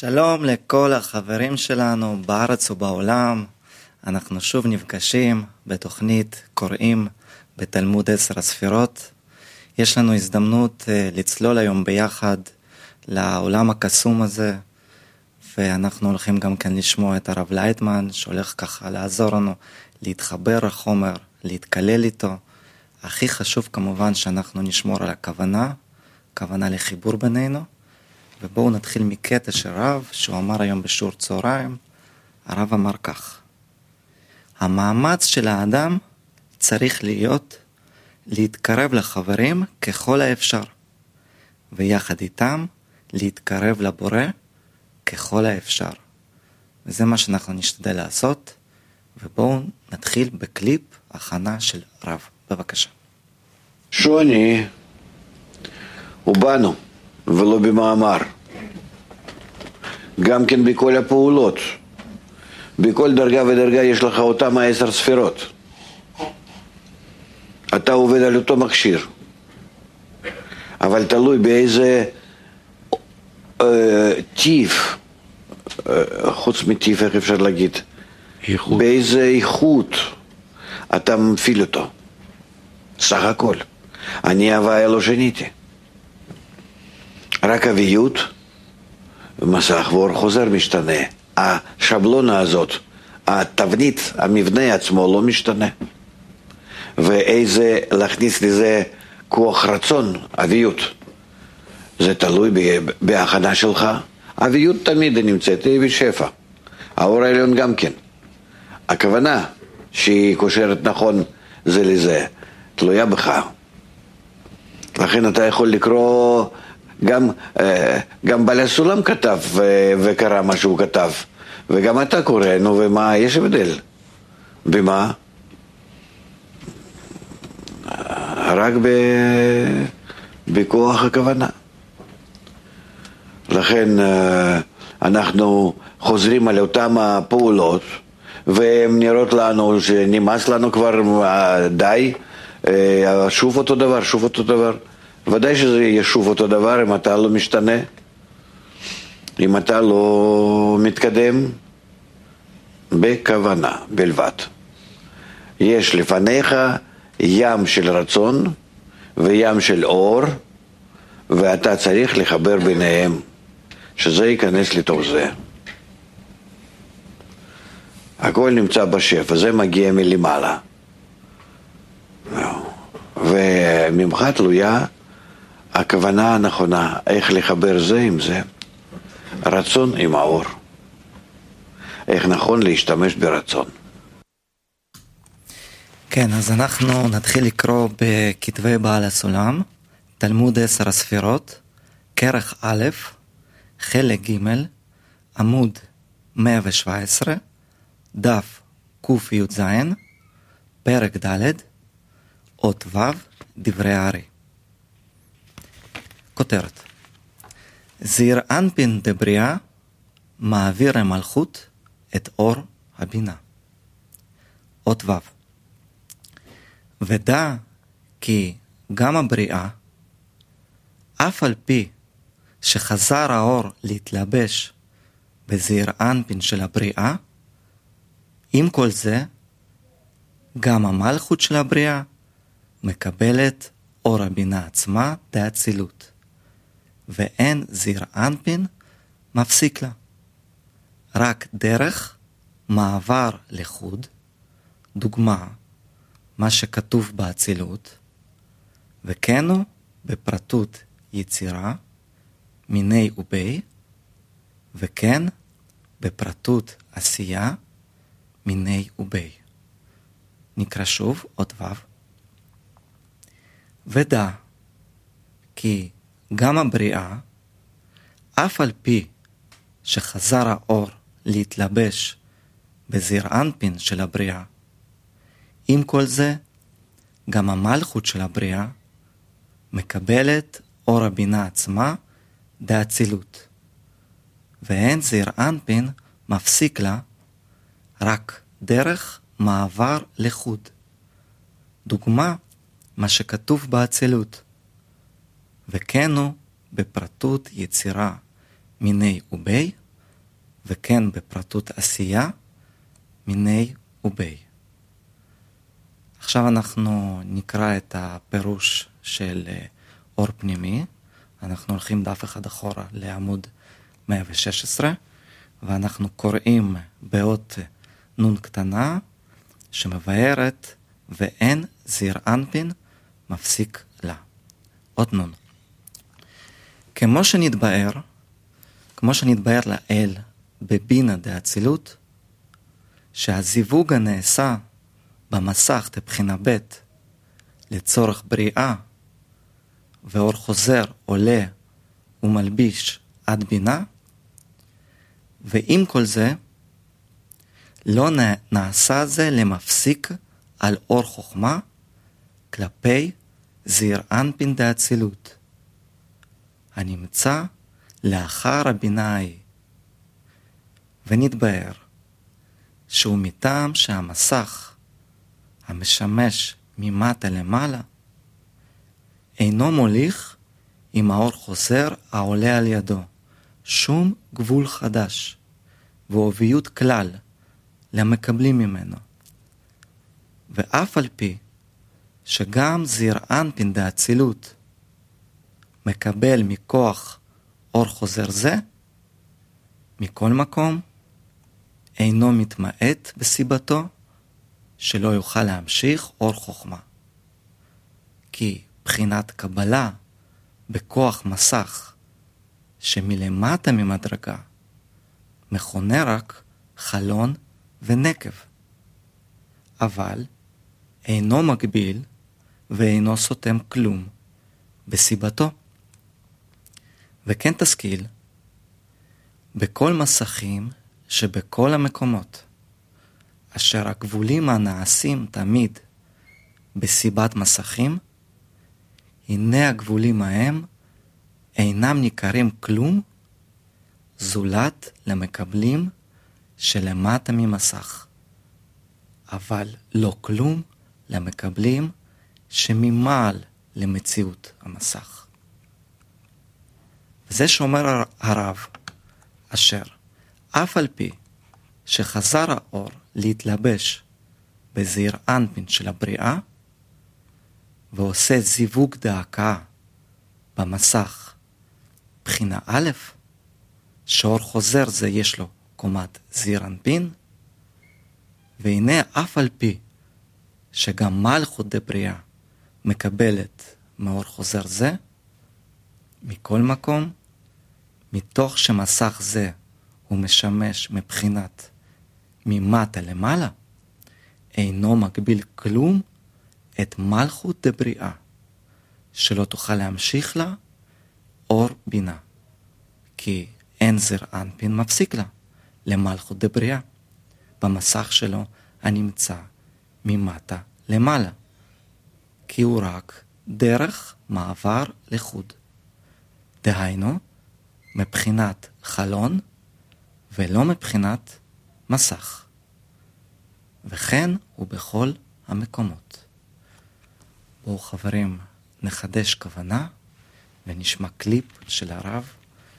שלום לכל החברים שלנו בארץ ובעולם. אנחנו שוב נפגשים בתוכנית קוראים בתלמוד עשר הספירות. יש לנו הזדמנות אה, לצלול היום ביחד לעולם הקסום הזה, ואנחנו הולכים גם כן לשמוע את הרב לייטמן, שהולך ככה לעזור לנו להתחבר לחומר, להתקלל איתו. הכי חשוב כמובן שאנחנו נשמור על הכוונה, כוונה לחיבור בינינו. ובואו נתחיל מקטע של רב, שהוא אמר היום בשיעור צהריים. הרב אמר כך: המאמץ של האדם צריך להיות להתקרב לחברים ככל האפשר, ויחד איתם להתקרב לבורא ככל האפשר. וזה מה שאנחנו נשתדל לעשות, ובואו נתחיל בקליפ הכנה של רב. בבקשה. שוני הוא בנו. ולא במאמר. גם כן בכל הפעולות. בכל דרגה ודרגה יש לך אותם העשר ספירות. אתה עובד על אותו מכשיר, אבל תלוי באיזה אה, טיף, אה, חוץ מטיף, איך אפשר להגיד? איכות. באיזה איכות אתה מפעיל אותו. סך הכל. אני הוויה לא שיניתי. רק אביות, מסך ואור חוזר משתנה. השבלונה הזאת, התבנית, המבנה עצמו לא משתנה. ואיזה, להכניס לזה כוח רצון, אביות. זה תלוי בהכנה שלך. אביות תמיד נמצאת, היא בשפע. האור העליון גם כן. הכוונה שהיא קושרת נכון זה לזה, תלויה בך. לכן אתה יכול לקרוא גם, אה, גם בעל הסולם כתב אה, וקרא מה שהוא כתב, וגם אתה קורא, נו ומה, יש הבדל. במה? רק ב... בכוח הכוונה. לכן אה, אנחנו חוזרים על אותן הפעולות והן נראות לנו שנמאס לנו כבר די, שוב אותו דבר, שוב אותו דבר. ודאי שזה יהיה שוב אותו דבר אם אתה לא משתנה, אם אתה לא מתקדם בכוונה בלבד. יש לפניך ים של רצון וים של אור, ואתה צריך לחבר ביניהם, שזה ייכנס לתוך זה. הכל נמצא בשפע, זה מגיע מלמעלה. וממך תלויה הכוונה הנכונה, איך לחבר זה עם זה, רצון עם האור. איך נכון להשתמש ברצון. כן, אז אנחנו נתחיל לקרוא בכתבי בעל הסולם, תלמוד עשר הספירות, כרך א', חלק ג', עמוד 117, דף קי"ז, פרק ד', אות ו', דברי הארי. כותרת זעיר אנפין דבריאה מעביר המלכות את אור הבינה. אות ו' ודע כי גם הבריאה, אף על פי שחזר האור להתלבש בזעיר אנפין של הבריאה, עם כל זה, גם המלכות של הבריאה מקבלת אור הבינה עצמה דאצילות. ואין זיר אנפין מפסיק לה. רק דרך מעבר לחוד, דוגמה, מה שכתוב באצילות, וכן הוא בפרטות יצירה, מיני ובי, וכן בפרטות עשייה, מיני ובי. נקרא שוב עוד ו' ודע כי גם הבריאה, אף על פי שחזר האור להתלבש בזיר אנפין של הבריאה, עם כל זה, גם המלכות של הבריאה מקבלת אור הבינה עצמה דאצילות. ואין זיר אנפין מפסיק לה רק דרך מעבר לחוד. דוגמה, מה שכתוב באצילות. וכן הוא בפרטות יצירה מיני ובי, וכן בפרטות עשייה, מיני ובי. עכשיו אנחנו נקרא את הפירוש של אה, אור פנימי. אנחנו הולכים דף אחד אחורה לעמוד 116, ואנחנו קוראים באות נון קטנה, שמבארת ואין זיר אנפין מפסיק לה. אות נון. כמו שנתבאר, כמו שנתבאר לאל בבינה דאצילות, שהזיווג הנעשה במסך תבחינה ב' לצורך בריאה, ואור חוזר עולה ומלביש עד בינה, ועם כל זה, לא נעשה זה למפסיק על אור חוכמה כלפי זעיר אנפין דאצילות, הנמצא לאחר הבינה ההיא. ונתבהר שהוא מטעם שהמסך המשמש ממטה למעלה אינו מוליך אם האור חוזר העולה על ידו שום גבול חדש ועוביות כלל למקבלים ממנו. ואף על פי שגם זעיר אנפין דאצילות מקבל מכוח אור חוזר זה, מכל מקום אינו מתמעט בסיבתו שלא יוכל להמשיך אור חוכמה. כי בחינת קבלה בכוח מסך שמלמטה ממדרגה מכונה רק חלון ונקב, אבל אינו מגביל ואינו סותם כלום בסיבתו. וכן תשכיל, בכל מסכים שבכל המקומות, אשר הגבולים הנעשים תמיד בסיבת מסכים, הנה הגבולים ההם אינם ניכרים כלום זולת למקבלים שלמטה ממסך, אבל לא כלום למקבלים שממעל למציאות המסך. וזה שאומר הרב, אשר אף על פי שחזר האור להתלבש בזעיר אנפין של הבריאה, ועושה זיווג דאקה במסך בחינה א', שאור חוזר זה יש לו קומת זעיר אנפין, והנה אף על פי שגם מלכות דבריאה מקבלת מאור חוזר זה, מכל מקום, מתוך שמסך זה הוא משמש מבחינת ממטה למעלה, אינו מגביל כלום את מלכות דבריאה, שלא תוכל להמשיך לה אור בינה, כי אין זר אנפין מפסיק לה למלכות דבריאה, במסך שלו הנמצא ממטה למעלה, כי הוא רק דרך מעבר לחוד. דהיינו, מבחינת חלון ולא מבחינת מסך. וכן הוא בכל המקומות. בואו חברים, נחדש כוונה ונשמע קליפ של הרב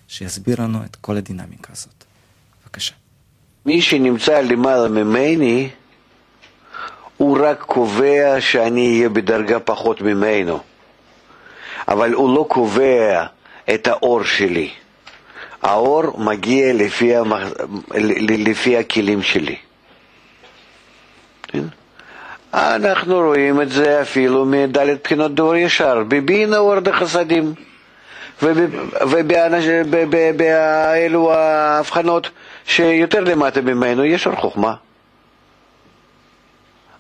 שיסביר לנו את כל הדינמיקה הזאת. בבקשה. מי שנמצא למעלה ממני, הוא רק קובע שאני אהיה בדרגה פחות ממנו, אבל הוא לא קובע את האור שלי. האור מגיע לפי, המח... לפי הכלים שלי. כן? אנחנו רואים את זה אפילו מדלת בחינות דור ישר, בבינה אור דחסדים. ובאלו ההבחנות שיותר למטה ממנו יש אור חוכמה.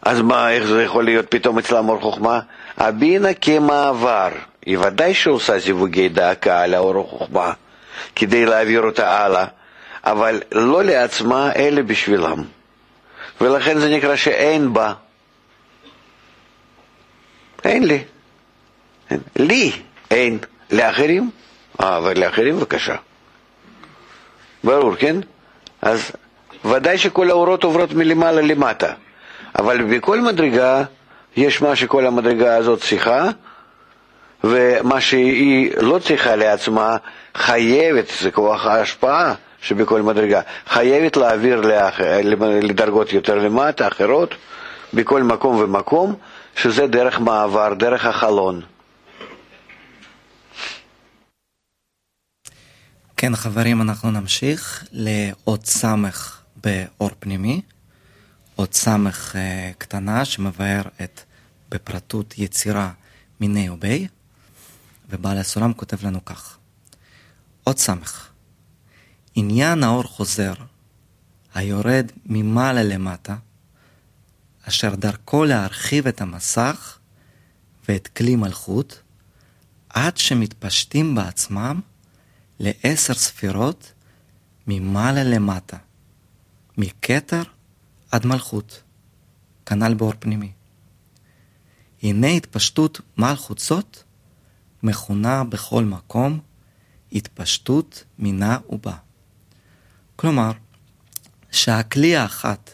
אז מה, איך זה יכול להיות פתאום אצלם אור חוכמה? הבינה כמעבר, היא ודאי שעושה זיווגי דאקה על האור החוכמה. כדי להעביר אותה הלאה, אבל לא לעצמה, אלא בשבילם. ולכן זה נקרא שאין בה. אין לי. אין. לי אין. לאחרים? אה, אבל לאחרים בבקשה. ברור, כן? אז ודאי שכל האורות עוברות מלמעלה למטה, אבל בכל מדרגה יש מה שכל המדרגה הזאת צריכה, ומה שהיא לא צריכה לעצמה חייבת, זה כוח ההשפעה שבכל מדרגה. חייבת להעביר לאח... לדרגות יותר למטה, אחרות, בכל מקום ומקום, שזה דרך מעבר, דרך החלון. כן, חברים, אנחנו נמשיך לעוד סמך באור פנימי, עוד סמך uh, קטנה שמבאר את, בפרטות יצירה מיני ובי, ובעל הסולם כותב לנו כך: עוד סמך, עניין האור חוזר, היורד ממעלה למטה, אשר דרכו להרחיב את המסך ואת כלי מלכות, עד שמתפשטים בעצמם לעשר ספירות ממעלה למטה, מכתר עד מלכות, כנ"ל באור פנימי. הנה התפשטות מלכות זאת מכונה בכל מקום התפשטות מינה ובה. כלומר, שהכלי האחת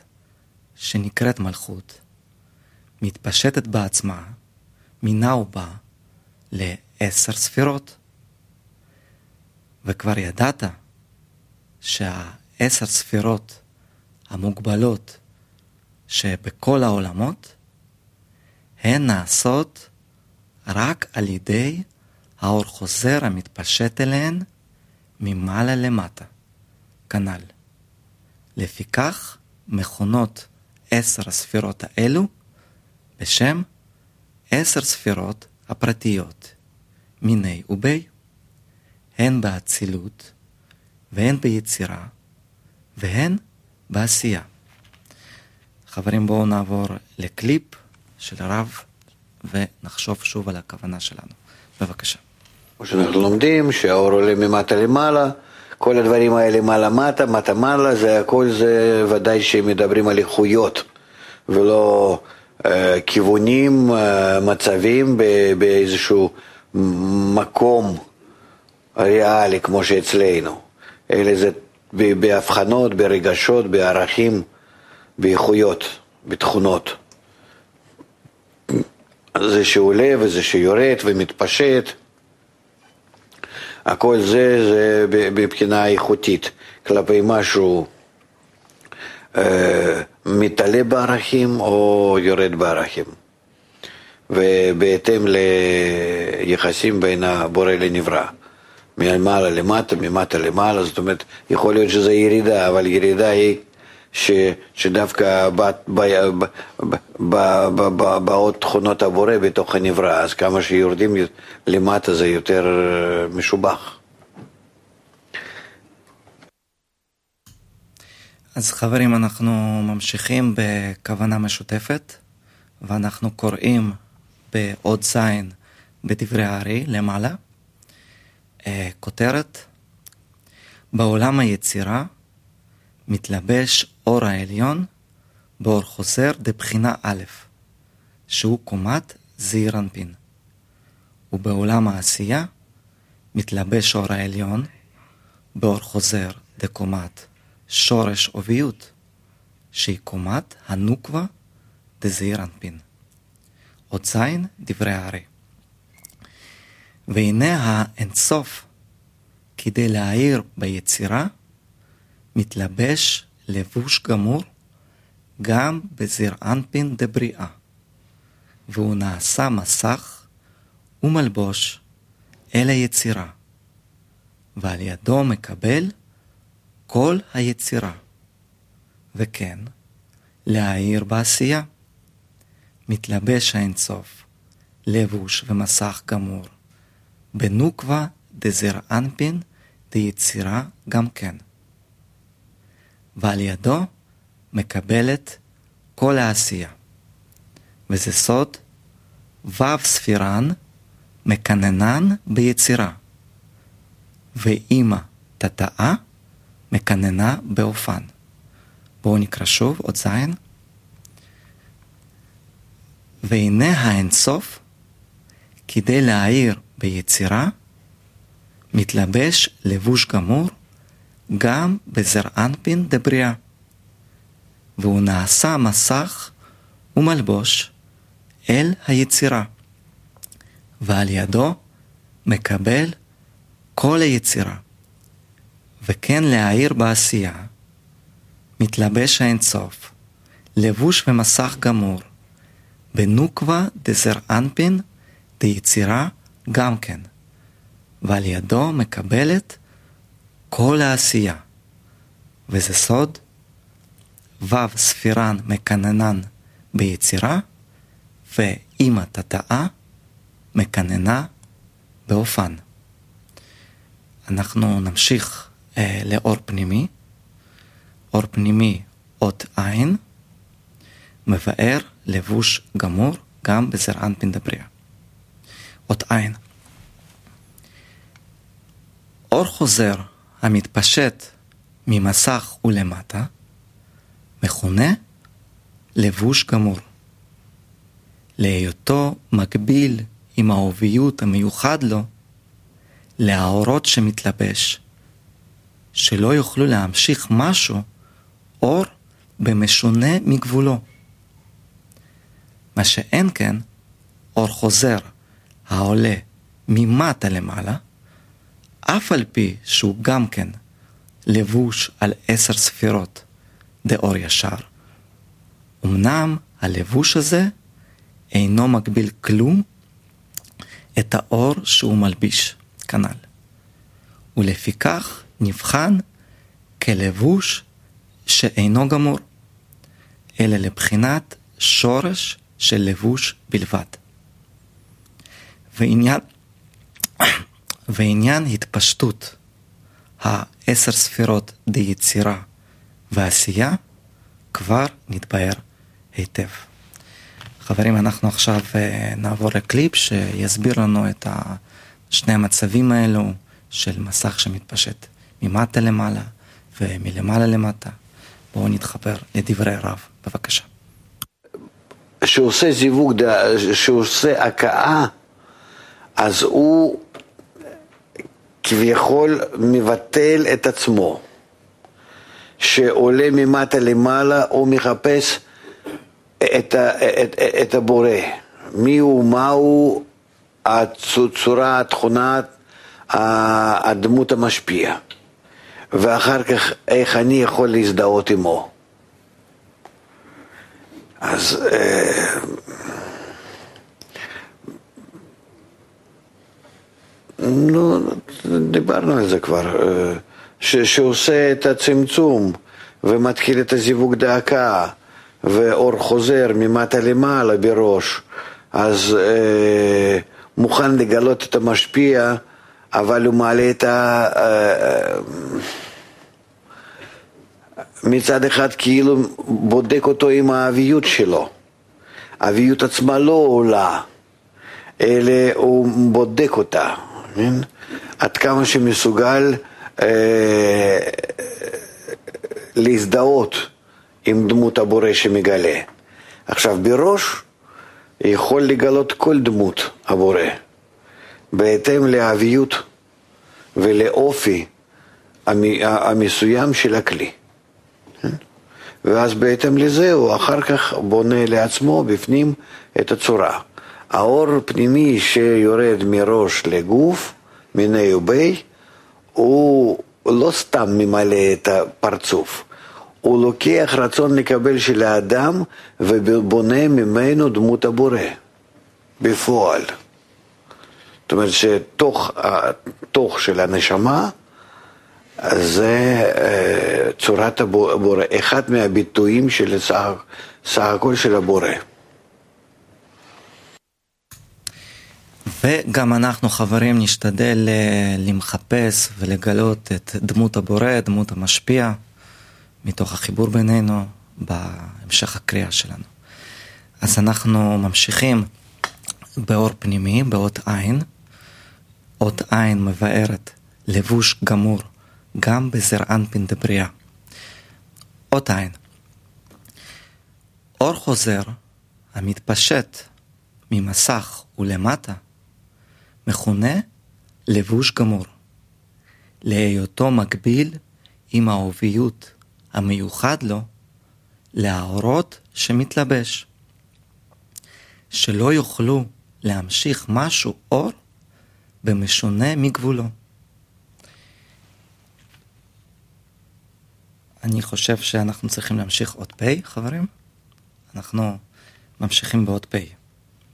שנקראת מלכות מתפשטת בעצמה מינה ובה לעשר ספירות. וכבר ידעת שהעשר ספירות המוגבלות שבכל העולמות, הן נעשות רק על ידי האור חוזר המתפשט אליהן ממעלה למטה, כנ"ל. לפיכך מכונות עשר הספירות האלו בשם עשר ספירות הפרטיות, מיני ובי. הן באצילות, והן ביצירה, והן בעשייה. חברים, בואו נעבור לקליפ של הרב ונחשוב שוב על הכוונה שלנו. בבקשה. כמו שאנחנו לומדים, שהאור עולה ממטה למעלה, כל הדברים האלה מעלה-מטה, מטה-מעלה, זה הכל זה ודאי שמדברים על איכויות, ולא אה, כיוונים, אה, מצבים באיזשהו מקום ריאלי כמו שאצלנו, אלא זה בהבחנות, ברגשות, בערכים, באיכויות, בתכונות. זה שעולה וזה שיורד ומתפשט, הכל זה, זה מבחינה איכותית, כלפי משהו אה, מתעלה בערכים או יורד בערכים. ובהתאם ליחסים בין הבורא לנברא. מלמעלה למטה, ממטה למעלה, זאת אומרת, יכול להיות שזה ירידה, אבל ירידה היא ש, שדווקא באות תכונות הבורא בתוך הנברא, אז כמה שיורדים למטה זה יותר משובח. אז חברים, אנחנו ממשיכים בכוונה משותפת, ואנחנו קוראים באות זין בדברי הארי למעלה. אה, כותרת, בעולם היצירה מתלבש אור העליון באור חוזר דבחינה א', שהוא קומת זעיר אנפין. ובעולם העשייה מתלבש אור העליון באור חוזר דקומת שורש עוביות, שהיא קומת הנוקבה דזעיר אנפין. עוד זין דברי הארי. והנה האינסוף, כדי להאיר ביצירה, מתלבש לבוש גמור גם בזיר אנפין דבריאה, והוא נעשה מסך ומלבוש אל היצירה, ועל ידו מקבל כל היצירה, וכן, להאיר בעשייה. מתלבש האינסוף, לבוש ומסך גמור, בנוקבה דזר אנפין דיצירה גם כן. ועל ידו מקבלת כל העשייה. וזה סוד ו' ספירן מקננן ביצירה, ואימא תתאה מקננה באופן. בואו נקרא שוב, עוד זין. והנה האינסוף, כדי להאיר ביצירה, מתלבש לבוש גמור גם בזר אנפין דבריאה, והוא נעשה מסך ומלבוש אל היצירה, ועל ידו מקבל כל היצירה, וכן להאיר בעשייה, מתלבש האינסוף, לבוש ומסך גמור, בנוקבה דזר אנפין דיצירה גם כן, ועל ידו מקבלת כל העשייה, וזה סוד ו' ספירן מקננן ביצירה, ואימא תתאה מקננה באופן. אנחנו נמשיך אה, לאור פנימי. אור פנימי אות עין, מבאר לבוש גמור גם בזרען פינדבריה. אות עין. אור חוזר המתפשט ממסך ולמטה, מכונה לבוש גמור. להיותו מקביל עם האוביות המיוחד לו, להאורות שמתלבש, שלא יוכלו להמשיך משהו, אור במשונה מגבולו. מה שאין כן, אור חוזר העולה ממטה למעלה, אף על פי שהוא גם כן לבוש על עשר ספירות דאור ישר. אמנם הלבוש הזה אינו מגביל כלום את האור שהוא מלביש, כנ"ל. ולפיכך נבחן כלבוש שאינו גמור, אלא לבחינת שורש של לבוש בלבד. ועניין, ועניין התפשטות העשר ספירות דיצירה ועשייה כבר נתבהר היטב. חברים, אנחנו עכשיו אה, נעבור לקליפ שיסביר לנו את שני המצבים האלו של מסך שמתפשט ממטה למעלה ומלמעלה למטה. בואו נתחבר לדברי רב, בבקשה. שעושה זיווג, שעושה הכאה, אז הוא כביכול מבטל את עצמו. שעולה ממטה למעלה, הוא מחפש את, את, את הבורא. מי הוא, מה הוא, הצורה, התכונה, הדמות המשפיעה. ואחר כך איך אני יכול להזדהות עמו. אז נו, דיברנו על זה כבר, אה, ש, שעושה את הצמצום ומתחיל את הזיווג דאקה ואור חוזר ממטה למעלה בראש, אז אה, מוכן לגלות את המשפיע, אבל הוא מעלה את ה... אה, מצד אחד כאילו בודק אותו עם האביות שלו. האביות עצמה לא עולה, אלא הוא בודק אותה, מבין? עד כמה שמסוגל אה, להזדהות עם דמות הבורא שמגלה. עכשיו, בראש יכול לגלות כל דמות הבורא, בהתאם לאביות ולאופי המסוים של הכלי. ואז בהתאם לזה הוא אחר כך בונה לעצמו בפנים את הצורה. האור פנימי שיורד מראש לגוף, מיני ובי, הוא לא סתם ממלא את הפרצוף, הוא לוקח רצון לקבל של האדם ובונה ממנו דמות הבורא, בפועל. זאת אומרת שתוך התוך של הנשמה זה אה, צורת הבורא, אחד מהביטויים של סך הכל של הבורא. וגם אנחנו חברים נשתדל אה, למחפש ולגלות את דמות הבורא, דמות המשפיע, מתוך החיבור בינינו בהמשך הקריאה שלנו. אז אנחנו ממשיכים באור פנימי, באות עין. אות עין מבארת לבוש גמור גם בזרען דבריאה. אות עין. אור חוזר המתפשט ממסך ולמטה מכונה לבוש גמור, להיותו מקביל עם האוביות המיוחד לו להאורות שמתלבש, שלא יוכלו להמשיך משהו אור במשונה מגבולו. אני חושב שאנחנו צריכים להמשיך עוד פ', חברים. אנחנו ממשיכים בעוד פ'.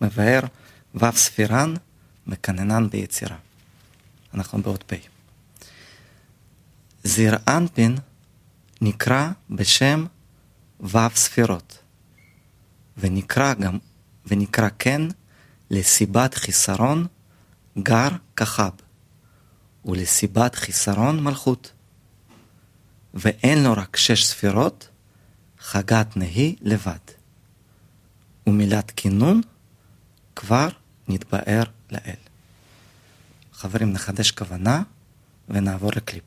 מבאר ו' ספירן, מקננן ביצירה. אנחנו בעוד פ'. זיר אנפין נקרא בשם ו' ספירות, ונקרא גם, ונקרא כן לסיבת חיסרון גר כחב, ולסיבת חיסרון מלכות. ואין לו רק שש ספירות, חגת נהי לבד. ומילת כינון כבר נתבאר לאל. חברים, נחדש כוונה ונעבור לקליפ.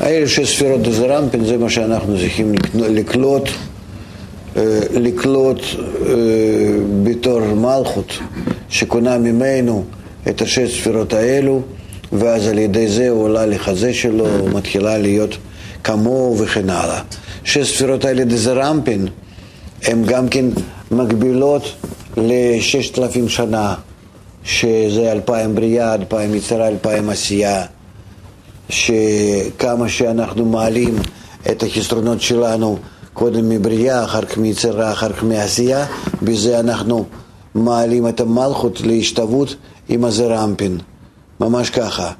האלה שש ספירות דזרמפין זה מה שאנחנו צריכים לקלוט, אה, לקלוט אה, בתור מלכות שקונה ממנו את השש ספירות האלו ואז על ידי זה הוא עולה לחזה שלו, מתחילה להיות כמוהו וכן הלאה. שש ספירות האלה דזרמפין הן גם כן מקבילות לששת אלפים שנה, שזה אלפיים בריאה, אלפיים יצירה, אלפיים עשייה, שכמה שאנחנו מעלים את החסרונות שלנו קודם מבריאה, אחר כך מיצירה, אחר כך מעשייה, בזה אנחנו מעלים את המלכות להשתוות עם הזרמפין. ממש ככה,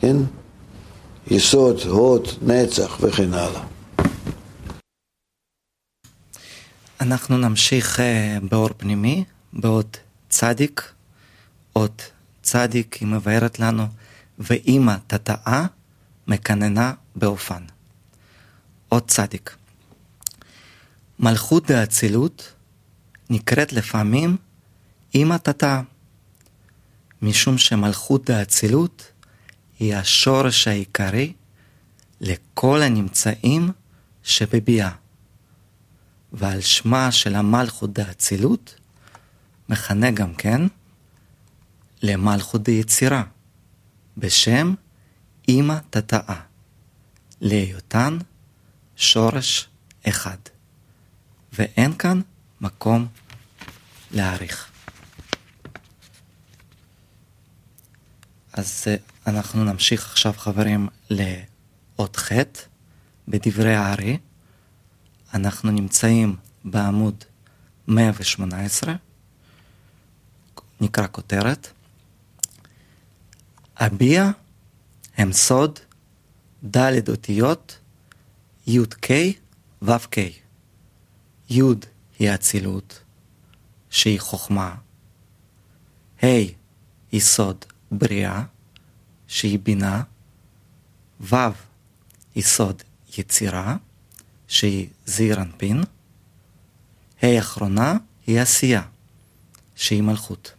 כן? יסוד, הוד, נצח וכן הלאה. אנחנו נמשיך אה, באור פנימי, בעוד צדיק, עוד צדיק היא מבארת לנו, ואימא תתאה מקננה באופן. עוד צדיק. מלכות דאצילות נקראת לפעמים אימא תתאה. משום שמלכות האצילות היא השורש העיקרי לכל הנמצאים שבביאה. ועל שמה של המלכות דאצילות מכנה גם כן למלכות דיצירה, בשם אימא תתאה, להיותן שורש אחד. ואין כאן מקום להעריך. אז אה, אנחנו נמשיך עכשיו חברים לאות ח' בדברי הארי. אנחנו נמצאים בעמוד 118, נקרא כותרת. אביה הם סוד ד' אותיות י"ק ו"ק. י' היא אצילות, שהיא חוכמה. ה' היא סוד בריאה, שהיא בינה, ו' יסוד יצירה, שהיא זעיר אנפין, ה' אחרונה היא עשייה, שהיא מלכות.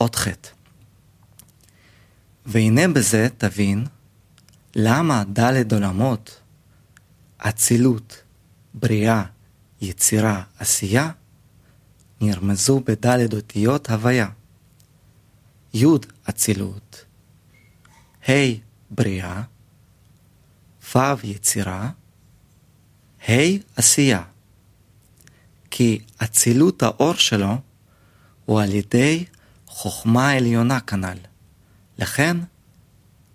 אות ח' והנה בזה תבין למה ד' עולמות, אצילות, בריאה, יצירה, עשייה, נרמזו בד' אותיות הוויה. י' אצילות, ה' בריאה, ו' יצירה, ה' עשייה. כי אצילות האור שלו הוא על ידי חוכמה עליונה כנ"ל. לכן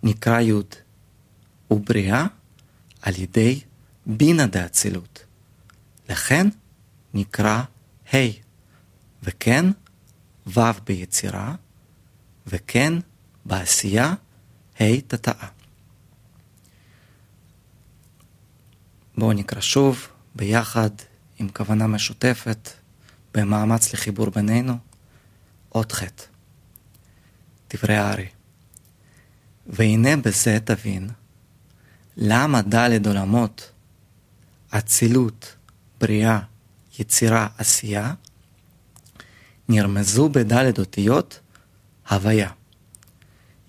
נקרא י' ובריאה על ידי בינה דאצילות. לכן נקרא ה' וכן ו' ביצירה וכן בעשייה ה' תתאה. בואו נקרא שוב ביחד עם כוונה משותפת במאמץ לחיבור בינינו עוד ח' דברי הארי והנה בזה תבין למה ד' עולמות אצילות, בריאה, יצירה, עשייה נרמזו בד' אותיות הוויה.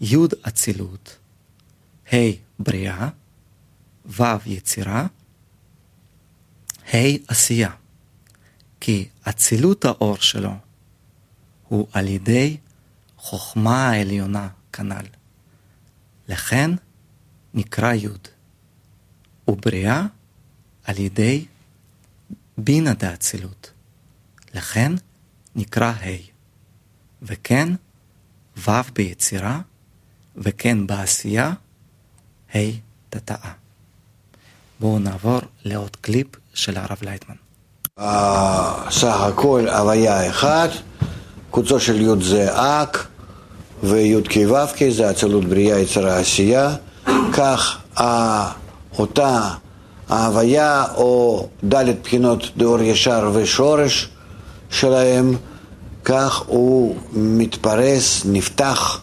י' אצילות, ה' בריאה, ו' יצירה, ה' עשייה. כי אצילות האור שלו הוא על ידי חוכמה העליונה כנ"ל. לכן נקרא י' ובריאה על ידי בינה דאצילות. לכן נקרא ה' וכן ו' ביצירה, וכן בעשייה, ה' תתאה. בואו נעבור לעוד קליפ של הרב לייטמן. סך הכל הוויה אחת, קוצו של י' זה א"ק, וי' כו' זה אצילות בריאה יצרה עשייה, כך אותה ההוויה או ד' בחינות דאור ישר ושורש שלהם, כך הוא מתפרס, נפתח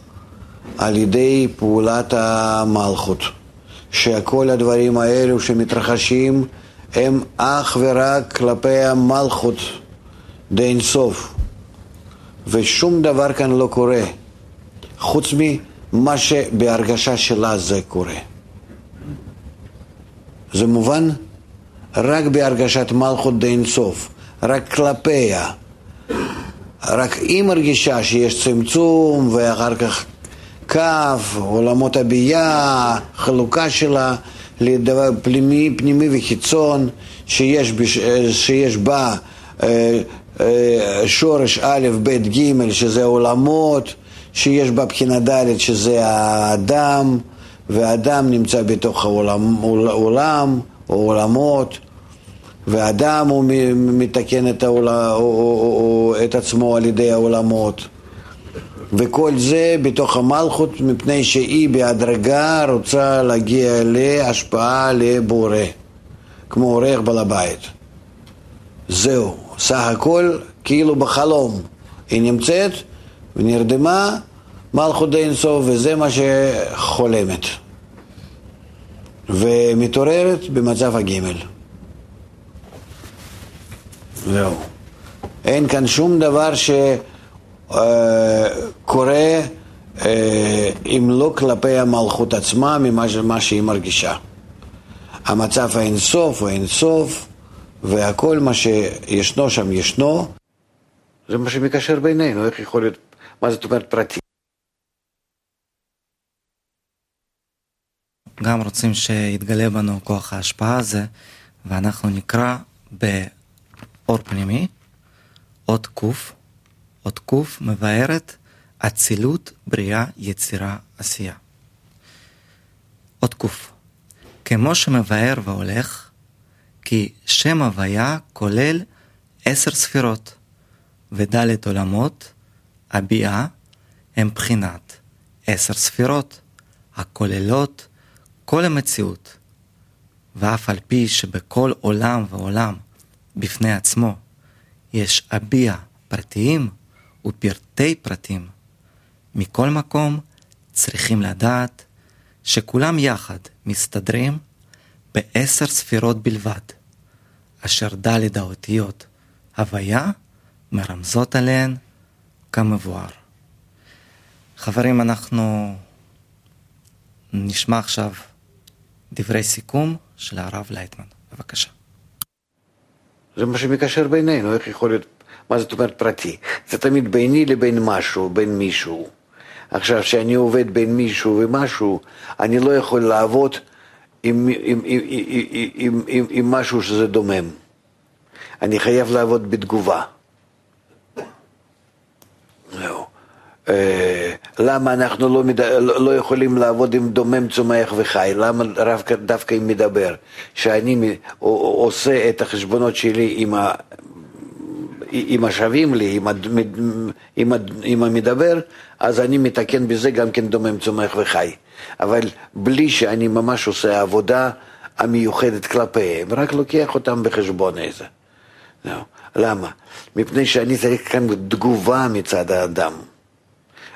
על ידי פעולת המלכות. שכל הדברים האלו שמתרחשים הם אך ורק כלפי המלכות דאין סוף. ושום דבר כאן לא קורה, חוץ ממה שבהרגשה שלה זה קורה. זה מובן? רק בהרגשת מלכות דאין סוף, רק כלפיה. רק היא מרגישה שיש צמצום ואחר כך כף, עולמות הביאה, חלוקה שלה לדבר פנימי, פנימי וחיצון, שיש, בש, שיש בה אה, אה, שורש א', ב', ג', שזה עולמות, שיש בה בחינה ד', שזה האדם, והאדם נמצא בתוך העולם, עולם, או עולמות, והאדם הוא מתקן את, העול... את עצמו על ידי העולמות. וכל זה בתוך המלכות מפני שהיא בהדרגה רוצה להגיע להשפעה לבורא, כמו עורך בעל הבית. זהו, סך הכל כאילו בחלום. היא נמצאת ונרדמה מלכות די אינסוף, וזה מה שחולמת. ומתעוררת במצב הגימל. זהו. אין כאן שום דבר ש... קורה אם לא כלפי המלכות עצמה ממה שהיא מרגישה. המצב האינסוף הוא אינסוף, והכל מה שישנו שם ישנו. זה מה שמקשר בינינו, איך יכול להיות, מה זאת אומרת פרטי? גם רוצים שיתגלה בנו כוח ההשפעה הזה, ואנחנו נקרא באור פנימי, אות ק' אות ק' מבארת אצילות, בריאה, יצירה, עשייה. אות ק' כמו שמבאר והולך, כי שם הוויה כולל עשר ספירות, ודלת עולמות, הביאה, הם בחינת עשר ספירות, הכוללות כל המציאות, ואף על פי שבכל עולם ועולם בפני עצמו יש הביאה פרטיים, ופרטי פרטים. מכל מקום צריכים לדעת שכולם יחד מסתדרים בעשר ספירות בלבד, אשר דלת האותיות הוויה מרמזות עליהן כמבואר. חברים, אנחנו נשמע עכשיו דברי סיכום של הרב לייטמן. בבקשה. זה מה שמקשר בינינו, איך יכול להיות מה זאת אומרת פרטי? זה תמיד ביני לבין משהו, בין מישהו. עכשיו, כשאני עובד בין מישהו ומשהו, אני לא יכול לעבוד עם, עם, עם, עם, עם, עם משהו שזה דומם. אני חייב לעבוד בתגובה. זהו. אה, למה אנחנו לא, מד... לא, לא יכולים לעבוד עם דומם, צומח וחי? למה דווקא עם מדבר? שאני עושה את החשבונות שלי עם אם השווים לי, אם, הד... אם, הד... אם המדבר, אז אני מתקן בזה גם כן דומם, צומח וחי. אבל בלי שאני ממש עושה עבודה המיוחדת כלפיהם, רק לוקח אותם בחשבון איזה. לא. למה? מפני שאני צריך כאן תגובה מצד האדם.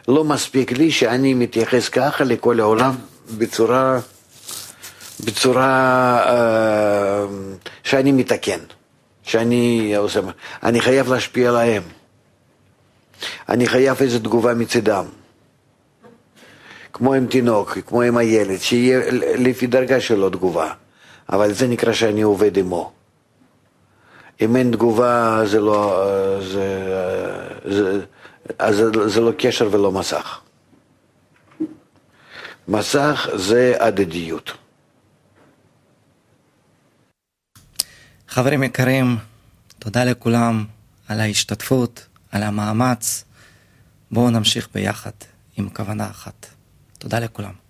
לא מספיק לי שאני מתייחס ככה לכל העולם בצורה, בצורה אה, שאני מתקן. שאני עושה, אני חייב להשפיע עליהם. אני חייב איזו תגובה מצידם. כמו עם תינוק, כמו עם הילד, שיהיה לפי דרגה שלו תגובה. אבל זה נקרא שאני עובד עמו. אם אין תגובה זה לא, זה, זה, זה, זה לא קשר ולא מסך. מסך זה הדדיות. חברים יקרים, תודה לכולם על ההשתתפות, על המאמץ. בואו נמשיך ביחד עם כוונה אחת. תודה לכולם.